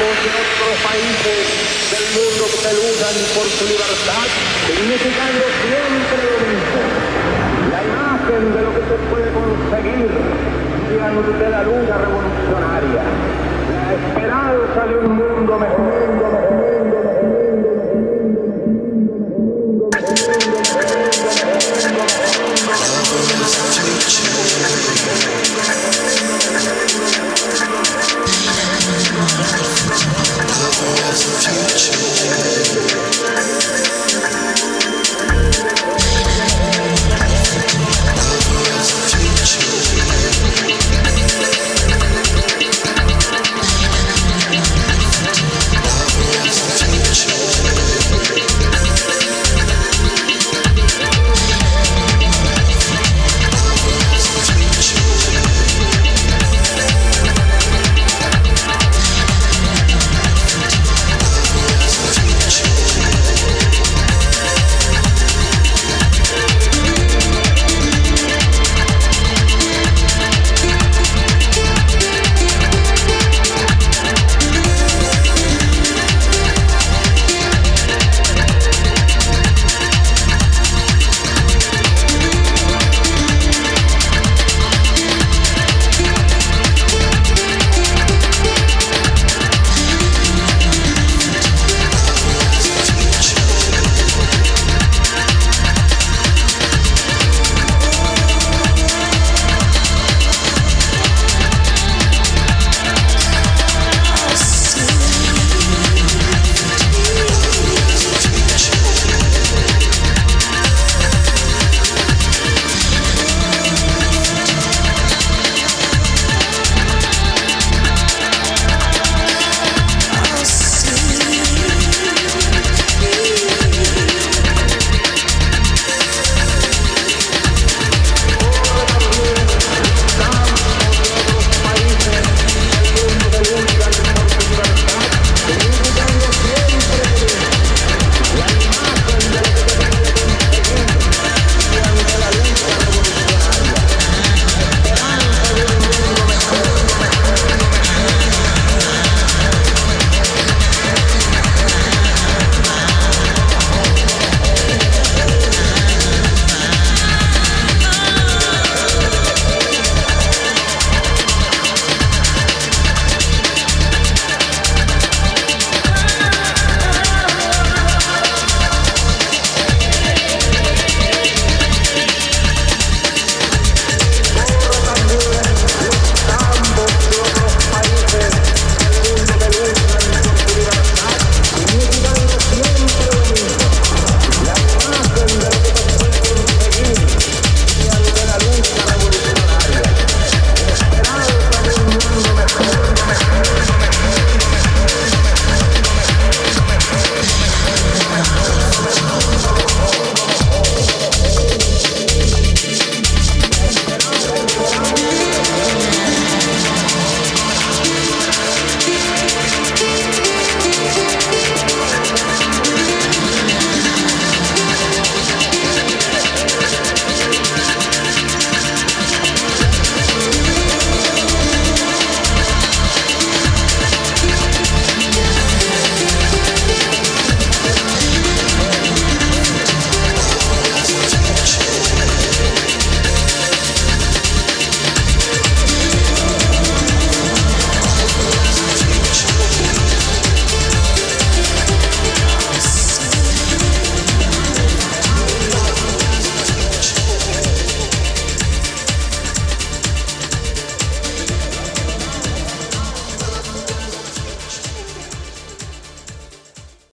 polacos y otros países del mundo que se por su libertad, significando siempre lo mismo. La imagen de lo que se puede conseguir mediante la lucha revolucionaria.